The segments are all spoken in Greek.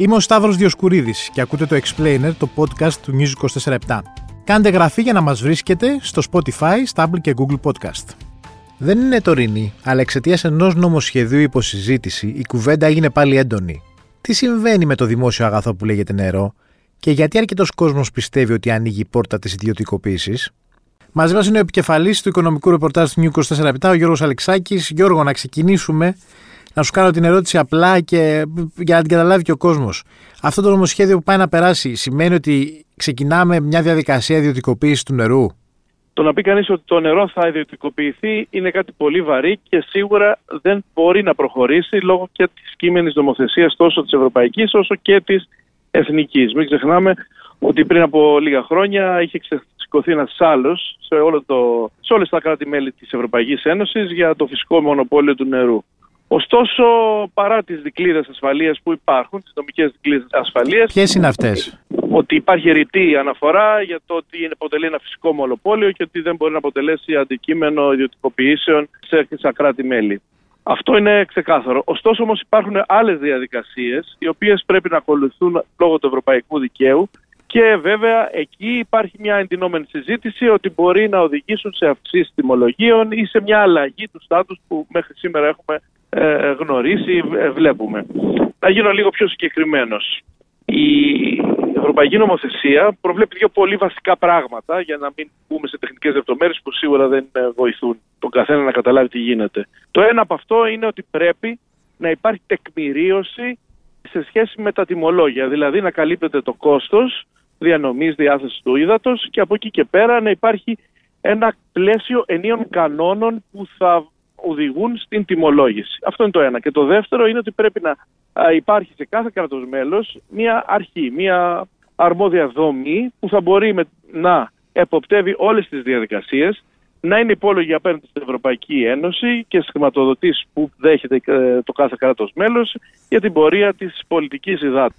Είμαι ο Σταύρος Διοσκουρίδης και ακούτε το Explainer, το podcast του News 24 Κάντε γραφή για να μας βρίσκετε στο Spotify, Stable και Google Podcast. Δεν είναι τωρινή, αλλά εξαιτίας ενός νομοσχεδίου υποσυζήτηση η κουβέντα έγινε πάλι έντονη. Τι συμβαίνει με το δημόσιο αγαθό που λέγεται νερό και γιατί αρκετός κόσμος πιστεύει ότι ανοίγει η πόρτα της ιδιωτικοποίησης; Μαζί μας είναι ο επικεφαλής του οικονομικού ρεπορτάζ του Νιου 24 ο Γιώργος Αλεξάκης. Γιώργο, να ξεκινήσουμε. Να σου κάνω την ερώτηση απλά και για να την καταλάβει και ο κόσμος. Αυτό το νομοσχέδιο που πάει να περάσει σημαίνει ότι ξεκινάμε μια διαδικασία ιδιωτικοποίησης του νερού; Το να πει κανείς ότι το νερό θα ιδιωτικοποιηθεί είναι κάτι πολύ βαρύ και σίγουρα δεν μπορεί να προχωρήσει λόγω και της κείμενης νομοθεσίας τόσο της ευρωπαϊκής όσο και της εθνικής. Μην ξεχνάμε ότι πριν από λίγα χρόνια είχε σηκωθεί ένας άλλος σε, σε όλες τα κράτη-μέλη της Ευρωπαϊκής Ένωσης για το φυσικό μονοπόλιο του νερού. Ωστόσο, παρά τις δικλείδες ασφαλείας που υπάρχουν, τις νομικές δικλείδες ασφαλείας. Ποιες είναι αυτές, Ότι υπάρχει ρητή αναφορά για το ότι αποτελεί ένα φυσικό μονοπόλιο και ότι δεν μπορεί να αποτελέσει αντικείμενο ιδιωτικοποιήσεων σε, σε κράτη-μέλη. Αυτό είναι ξεκάθαρο. Ωστόσο, όμως, υπάρχουν άλλες διαδικασίες οι οποίες πρέπει να ακολουθούν λόγω του ευρωπαϊκού δικαίου και βέβαια εκεί υπάρχει μια εντυνόμενη συζήτηση ότι μπορεί να οδηγήσουν σε αυξήσεις τιμολογίων ή σε μια αλλαγή του στάτους που μέχρι σήμερα έχουμε ε, γνωρίσει, ε, βλέπουμε. Να γίνω λίγο πιο συγκεκριμένος. Η Ευρωπαϊκή Νομοθεσία προβλέπει δύο πολύ βασικά πράγματα για να μην μπούμε σε τεχνικές λεπτομέρειες που σίγουρα δεν ε, βοηθούν τον καθένα να καταλάβει τι γίνεται. Το ένα από αυτό είναι ότι πρέπει να υπάρχει τεκμηρίωση σε σχέση με τα τιμολόγια, δηλαδή να καλύπτεται το κόστος διανομής διάθεσης του ύδατος και από εκεί και πέρα να υπάρχει ένα πλαίσιο ενίων κανόνων που θα οδηγούν στην τιμολόγηση. Αυτό είναι το ένα. Και το δεύτερο είναι ότι πρέπει να υπάρχει σε κάθε κράτος μέλος μια αρχή, μια αρμόδια δομή που θα μπορεί να εποπτεύει όλες τις διαδικασίες, να είναι υπόλογη απέναντι στην Ευρωπαϊκή Ένωση και στις χρηματοδοτήσεις που δέχεται ε, το κάθε κράτος μέλος για την πορεία της πολιτικής υδάτου.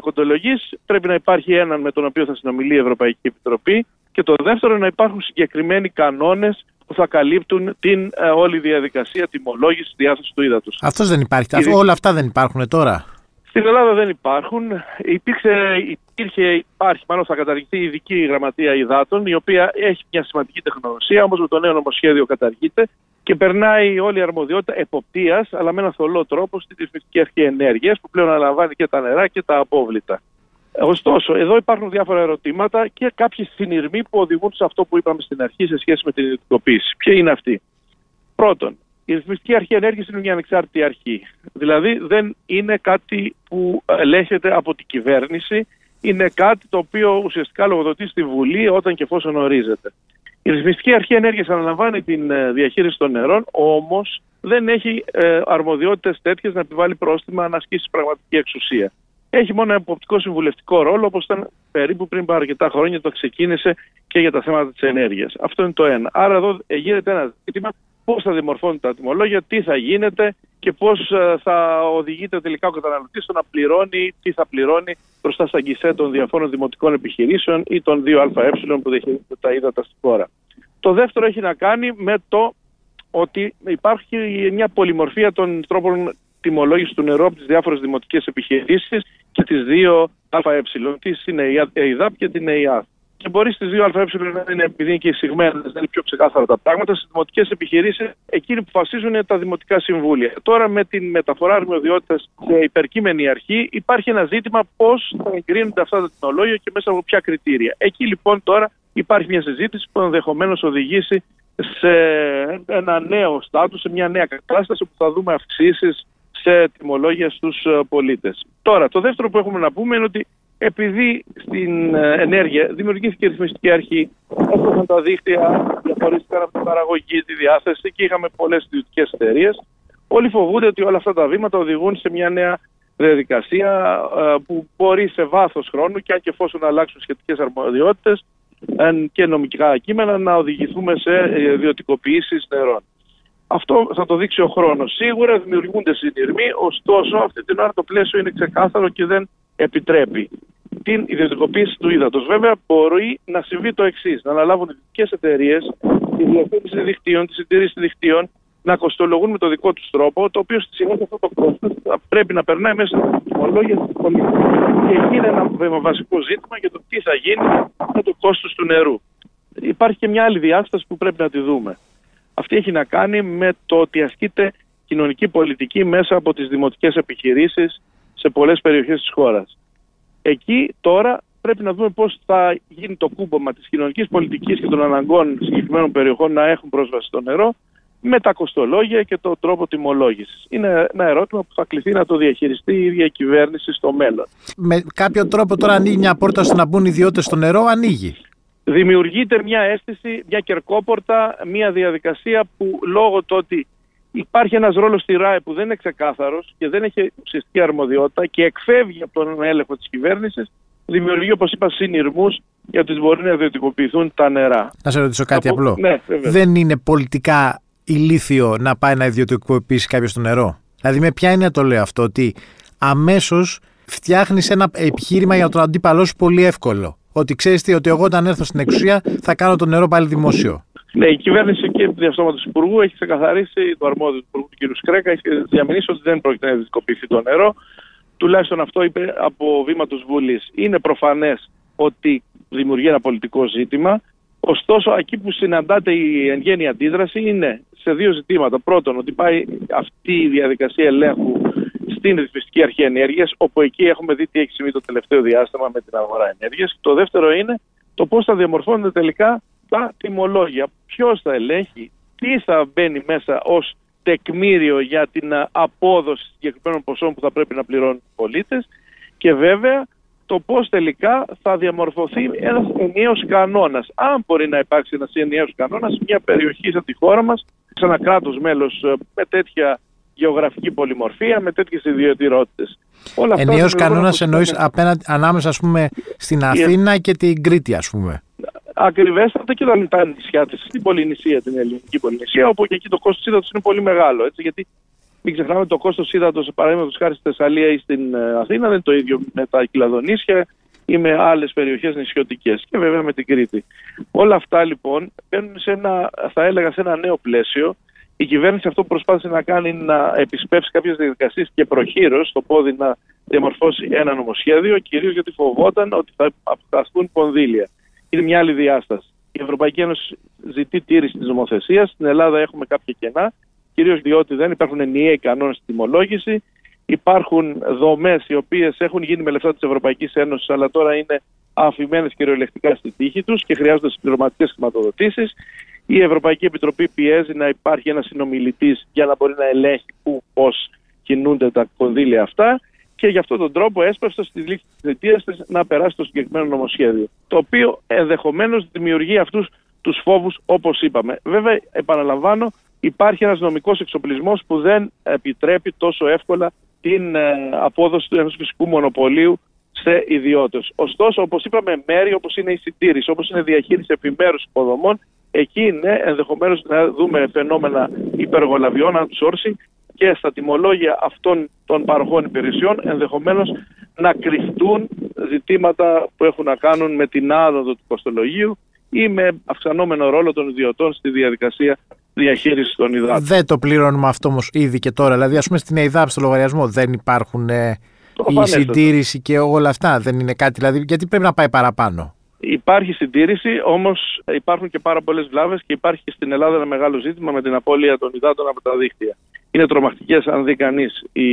Κοντολογής πρέπει να υπάρχει έναν με τον οποίο θα συνομιλεί η Ευρωπαϊκή Επιτροπή και το δεύτερο να υπάρχουν συγκεκριμένοι κανόνες που θα καλύπτουν την ε, όλη διαδικασία τιμολόγησης διάθεσης του ύδατος. Αυτός δεν υπάρχει. Ήδη... Όλα αυτά δεν υπάρχουν τώρα. Στην Ελλάδα δεν υπάρχουν. Υπήρξε, υπήρχε, υπάρχει, μάλλον θα καταργηθεί η ειδική γραμματεία υδάτων, η οποία έχει μια σημαντική τεχνογνωσία, όμως με το νέο νομοσχέδιο καταργείται και περνάει όλη η αρμοδιότητα εποπτείας, αλλά με ένα θολό τρόπο στη ρυθμιστική αρχή ενέργειας, που πλέον αναλαμβάνει και τα νερά και τα απόβλητα. Ωστόσο, εδώ υπάρχουν διάφορα ερωτήματα και κάποιοι συνειρμοί που οδηγούν σε αυτό που είπαμε στην αρχή σε σχέση με την ιδιωτικοποίηση. Ποιοι είναι αυτοί; Πρώτον, η ρυθμιστική αρχή ενέργειας είναι μια ανεξάρτητη αρχή. Δηλαδή δεν είναι κάτι που ελέγχεται από την κυβέρνηση, είναι κάτι το οποίο ουσιαστικά λογοδοτεί στη Βουλή όταν και εφόσον ορίζεται. Η ρυθμιστική αρχή ενέργειας αναλαμβάνει την ε, διαχείριση των νερών, όμως δεν έχει ε, αρμοδιότητες τέτοιες να επιβάλλει πρόστιμα να ασκήσει πραγματική εξουσία έχει μόνο ένα υποπτικό συμβουλευτικό ρόλο, όπως ήταν περίπου πριν από αρκετά χρόνια το ξεκίνησε και για τα θέματα της ενέργειας. Αυτό είναι το ένα. Άρα εδώ γίνεται ένα ζήτημα πώς θα δημορφώνουν τα τιμολόγια, τι θα γίνεται και πώς ε, θα οδηγείται τελικά ο καταναλωτής στο να πληρώνει, τι θα πληρώνει μπροστά στα γκισέ των διαφόρων δημοτικών επιχειρήσεων ή των 2ΑΕ που διαχειρίζονται τα ύδατα στη χώρα. Το δεύτερο έχει να κάνει με το ότι υπάρχει μια πολυμορφία των τρόπων τιμολόγηση του νερού από τις διάφορες δημοτικές επιχειρήσεις και τις δύο ΑΕ, τη είναι η ΕΙΔΑΠ και την ΕΙΑ. Και μπορεί στις δύο ΑΕ να είναι, επειδή είναι και εισηγμένε, δεν είναι πιο ξεκάθαρα τα πράγματα, στις δημοτικές επιχειρήσεις, εκείνοι που αποφασίζουν τα δημοτικά συμβούλια. Τώρα με την μεταφορά αρμοδιότητας σε υπερκείμενη αρχή, υπάρχει ένα ζήτημα πώς θα εγκρίνονται αυτά τα τιμολόγια και μέσα από ποια κριτήρια. Εκεί λοιπόν τώρα υπάρχει μια συζήτηση που ενδεχομένως οδηγήσει σε ένα νέο στάτους, σε μια νέα κατάσταση που θα δούμε αυξήσεις σε τιμολόγια στους ε, πολίτες. Τώρα, το δεύτερο που έχουμε να πούμε είναι ότι επειδή στην ε, ενέργεια δημιουργήθηκε η ρυθμιστική αρχή, έφτασαν τα δίκτυα, διαχωρίστηκαν από την παραγωγή, τη διάθεση και είχαμε πολλές ιδιωτικές εταιρείες. Όλοι φοβούνται ότι όλα αυτά τα βήματα οδηγούν σε μια νέα διαδικασία ε, που μπορεί σε βάθος χρόνου και αν και εφόσον αλλάξουν σχετικές αρμοδιότητες και νομικά κείμενα να οδηγηθούμε σε ιδιωτικοποιήσεις νερών. Αυτό θα το δείξει ο χρόνος. Σίγουρα δημιουργούνται συνειρμοί, ωστόσο αυτή την ώρα το πλαίσιο είναι ξεκάθαρο και δεν επιτρέπει την ιδιωτικοποίηση του ύδατος. Βέβαια, μπορεί να συμβεί το εξής: να αναλάβουν ιδιωτικές εταιρείες τη διαχείριση δικτύων, τη συντήρηση δικτύων να κοστολογούν με το δικό τους τρόπο, το οποίο στη συνέχεια αυτό το κόστος θα πρέπει να περνάει μέσα στα τιμολόγια της πολιτική. Και εκεί είναι ένα βασικό ζήτημα για το τι θα γίνει με το κόστος του νερού. Υπάρχει και μια άλλη διάσταση που πρέπει να τη δούμε. Αυτή έχει να κάνει με το ότι ασκείται κοινωνική πολιτική μέσα από τις δημοτικές επιχειρήσεις σε πολλές περιοχές της χώρας. Εκεί τώρα πρέπει να δούμε πώς θα γίνει το κούμπομα της κοινωνικής πολιτικής και των αναγκών συγκεκριμένων περιοχών να έχουν πρόσβαση στο νερό με τα κοστολόγια και τον τρόπο τιμολόγησης. Είναι ένα ερώτημα που θα κληθεί να το διαχειριστεί η ίδια η κυβέρνηση στο μέλλον. Με κάποιο τρόπο τώρα ανοίγει μια πόρτα ώστε να μπουν ιδιώτες στο νερό, ανοίγει. Δημιουργείται μια αίσθηση, μια κερκόπορτα, μια διαδικασία που λόγω του ότι υπάρχει ένας ρόλος στη ΡΑΕ που δεν είναι ξεκάθαρος και δεν έχει ουσιαστική αρμοδιότητα και εκφεύγει από τον έλεγχο της κυβέρνησης, δημιουργεί, όπως είπα, συνειρμούς για ότι μπορεί να ιδιωτικοποιηθούν τα νερά. Να σε ρωτήσω κάτι Από- απλό. Ναι, βέβαια. δεν είναι πολιτικά ηλίθιο να πάει να ιδιωτικοποιήσει κάποιος το νερό; Δηλαδή, με ποια έννοια το λέω αυτό, ότι αμέσως φτιάχνεις ένα επιχείρημα για τον αντίπαλό σου πολύ εύκολο; Ότι ξέρεις τι, ότι εγώ όταν έρθω στην εξουσία θα κάνω το νερό πάλι δημόσιο. Ναι, η κυβέρνηση και διαστόματος του Υπουργού έχει ξεκαθαρίσει, το αρμόδιο του Υπουργού του κ. Σκρέκα, έχει διαμηνήσει ότι δεν πρόκειται να ιδιωτικοποιηθεί το νερό. Τουλάχιστον αυτό είπε από βήματο Βουλής. Είναι προφανές ότι δημιουργεί ένα πολιτικό ζήτημα. Ωστόσο, εκεί που συναντάται η εν γέννη αντίδραση είναι σε δύο ζητήματα. Πρώτον, ότι πάει αυτή η διαδικασία ελέγχου στην ρυθμιστική αρχή ενέργειας, όπου εκεί έχουμε δει τι έχει συμβεί το τελευταίο διάστημα με την αγορά ενέργειας. Το δεύτερο είναι το πώς θα διαμορφώνονται τελικά τα τιμολόγια. Ποιος θα ελέγχει, τι θα μπαίνει μέσα ως τεκμήριο για την α, απόδοση συγκεκριμένων ποσών που θα πρέπει να πληρώνουν οι πολίτες και βέβαια το πώς τελικά θα διαμορφωθεί ένας ενιαίος κανόνας. Αν μπορεί να υπάρξει ένας ενιαίος κανόνας σε μια περιοχή σαν τη χώρα μας, σε ένα κράτος μέλος ε, με τέτοια γεωγραφική πολυμορφία, με τέτοιες ιδιωτηρότητες. Όλα αυτά Ενιαίος δημιουργούν, κανόνας όπως εννοείς είπαμε, ανάμεσα, ας πούμε, στην Αθήνα και την Κρήτη, ας πούμε. Ακριβέστατα και τα, τα νησιά της, στην Πολυνησία, την ελληνική Πολυνησία, όπου και εκεί το κόστος ύδατος είναι πολύ μεγάλο. Έτσι, γιατί μην ξεχνάμε το κόστος ύδατος, παραδείγματος χάρη στη Θεσσαλία ή στην ε, Αθήνα, δεν είναι το ίδιο με τα Κυλαδονήσια ή με άλλες περιοχές νησιωτικές και βέβαια με την Κρήτη. Όλα αυτά λοιπόν μπαίνουν σε ένα, θα έλεγα, σε ένα νέο πλαίσιο. Η κυβέρνηση αυτό που προσπάθησε να κάνει είναι να επισπεύσει κάποιες διαδικασίες και προχείρως στο πόδι να διαμορφώσει ένα νομοσχέδιο, κυρίως γιατί φοβόταν ότι θα αποκταστούν κονδύλια είναι μια άλλη διάσταση. Η Ευρωπαϊκή Ένωση ζητεί τήρηση της νομοθεσίας. Στην Ελλάδα έχουμε κάποια κενά, κυρίως διότι δεν υπάρχουν ενιαίοι κανόνες στη τιμολόγηση. Υπάρχουν δομές οι οποίες έχουν γίνει με λεφτά της Ευρωπαϊκής Ένωσης, αλλά τώρα είναι αφημένες κυριολεκτικά στη τύχη τους και χρειάζονται συμπληρωματικές χρηματοδοτήσεις. Η Ευρωπαϊκή Επιτροπή πιέζει να υπάρχει ένας συνομιλητής για να μπορεί να ελέγχει πού, πώς κινούνται τα κονδύλια αυτά και γι' αυτόν τον τρόπο έσπευσε στη λήξη της θητείας της να περάσει το συγκεκριμένο νομοσχέδιο. Το οποίο ενδεχομένως δημιουργεί αυτούς τους φόβους, όπως είπαμε. Βέβαια, επαναλαμβάνω, υπάρχει ένας νομικός εξοπλισμός που δεν επιτρέπει τόσο εύκολα την ε, απόδοση του ενός φυσικού μονοπωλίου σε ιδιώτες. Ωστόσο, όπως είπαμε, μέρη όπως είναι η συντήρηση, όπως είναι η διαχείριση επιμέρους υποδομών, εκεί ναι, ενδεχομένως να δούμε φαινόμενα υπεργολαβιών, outsourcing και στα τιμολόγια αυτών των παροχών υπηρεσιών ενδεχομένως να κρυφτούν ζητήματα που έχουν να κάνουν με την άνοδο του κοστολογίου ή με αυξανόμενο ρόλο των ιδιωτών στη διαδικασία διαχείρισης των υδάτων. Δεν το πληρώνουμε αυτό όμως ήδη και τώρα. Δηλαδή, ας πούμε, στην ΕΙΔΑΠ στο λογαριασμό δεν υπάρχουν ε, η προφανέστατα. συντήρηση και όλα αυτά. Δεν είναι κάτι, δηλαδή, γιατί πρέπει να πάει παραπάνω; Υπάρχει συντήρηση, όμως υπάρχουν και πάρα πολλές βλάβες και υπάρχει και στην Ελλάδα ένα μεγάλο ζήτημα με την απώλεια των υδάτων από τα δίκτυα. Είναι τρομακτικές, αν δει κανείς, οι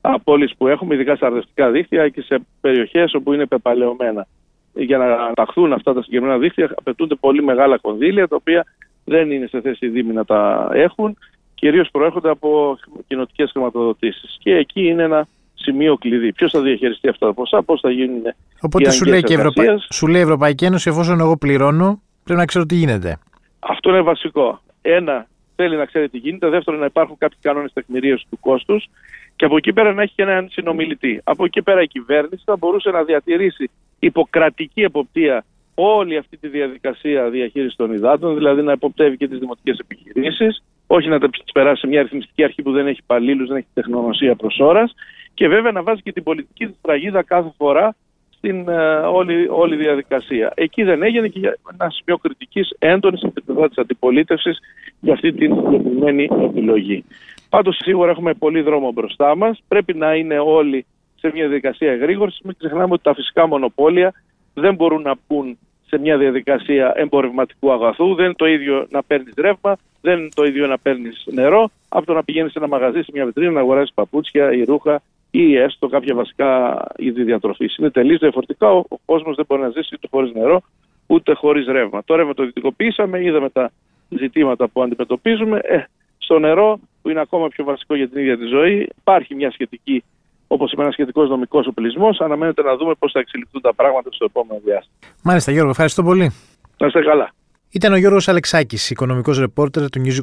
απώλειες που έχουμε, ειδικά στα αρδευτικά δίκτυα και σε περιοχές όπου είναι πεπαλαιωμένα. Για να ταχθούν αυτά τα συγκεκριμένα δίκτυα απαιτούνται πολύ μεγάλα κονδύλια, τα οποία δεν είναι σε θέση οι Δήμοι να τα έχουν. Κυρίως προέρχονται από κοινοτικές χρηματοδοτήσεις. Και εκεί είναι ένα σημείο κλειδί. Ποιος θα διαχειριστεί αυτά τα ποσά, πώς θα γίνουν Οπότε οι σου λέει, και η αγκαίες Ευρωπα... εργασίας. σου λέει η Ευρωπαϊκή Ένωση, εφόσον εγώ πληρώνω, πρέπει να ξέρω τι γίνεται. Αυτό είναι βασικό. Ένα, θέλει να ξέρει τι γίνεται. Δεύτερον, να υπάρχουν κάποιοι κανόνες τεκμηρίωσης του κόστους. Και από εκεί πέρα να έχει και έναν συνομιλητή. Από εκεί πέρα η κυβέρνηση θα μπορούσε να διατηρήσει υποκρατική εποπτεία όλη αυτή τη διαδικασία διαχείρισης των υδάτων, δηλαδή να εποπτεύει και τις δημοτικές επιχειρήσεις, όχι να τα περάσει σε μια ρυθμιστική αρχή που δεν έχει υπαλλήλους, δεν έχει τεχνογνωσία προς ώρας, και βέβαια να βάζει και την πολιτική της τραγίδα κάθε φορά στην όλη, όλη διαδικασία. Εκεί δεν έγινε και ένας σημείο κριτικής έντονης από την πλευρά της αντιπολίτευσης για αυτή την συγκεκριμένη επιλογή. Πάντως σίγουρα έχουμε πολύ δρόμο μπροστά μας. Πρέπει να είναι όλοι σε μια διαδικασία εγρήγορση. Μην ξεχνάμε ότι τα φυσικά μονοπόλια δεν μπορούν να πούν σε μια διαδικασία εμπορευματικού αγαθού. Δεν είναι το ίδιο να παίρνεις ρεύμα, δεν είναι το ίδιο να παίρνεις νερό, από το να πηγαίνεις σε ένα μαγαζί, σε μια βιτρίνα, να αγοράσεις παπούτσια ή ρούχα ή έστω κάποια βασικά είδη διατροφής. Είναι τελείως διαφορετικά. Ο, ο κόσμος δεν μπορεί να ζήσει ούτε χωρίς νερό, ούτε χωρίς ρεύμα. Το ρεύμα το δυτικοποιήσαμε, είδαμε τα ζητήματα που αντιμετωπίζουμε. Ε, στο νερό, που είναι ακόμα πιο βασικό για την ίδια τη ζωή, υπάρχει μια σχετική όπως είπε, ένας σχετικός νομικός οπλισμός. Αναμένεται να δούμε πώς θα εξελιχθούν τα πράγματα στο επόμενο διάστημα. Μάλιστα, Γιώργο, ευχαριστώ πολύ. Να είστε καλά. Ήταν ο Γιώργος Αλεξάκης, οικονομικός ρεπόρτερ του News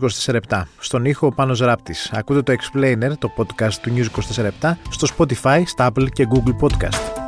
24 Στον ήχο ο Πάνος Ράπτης. Ακούτε το Explainer, το podcast του News 24 στο Spotify, στα Apple και Google Podcast.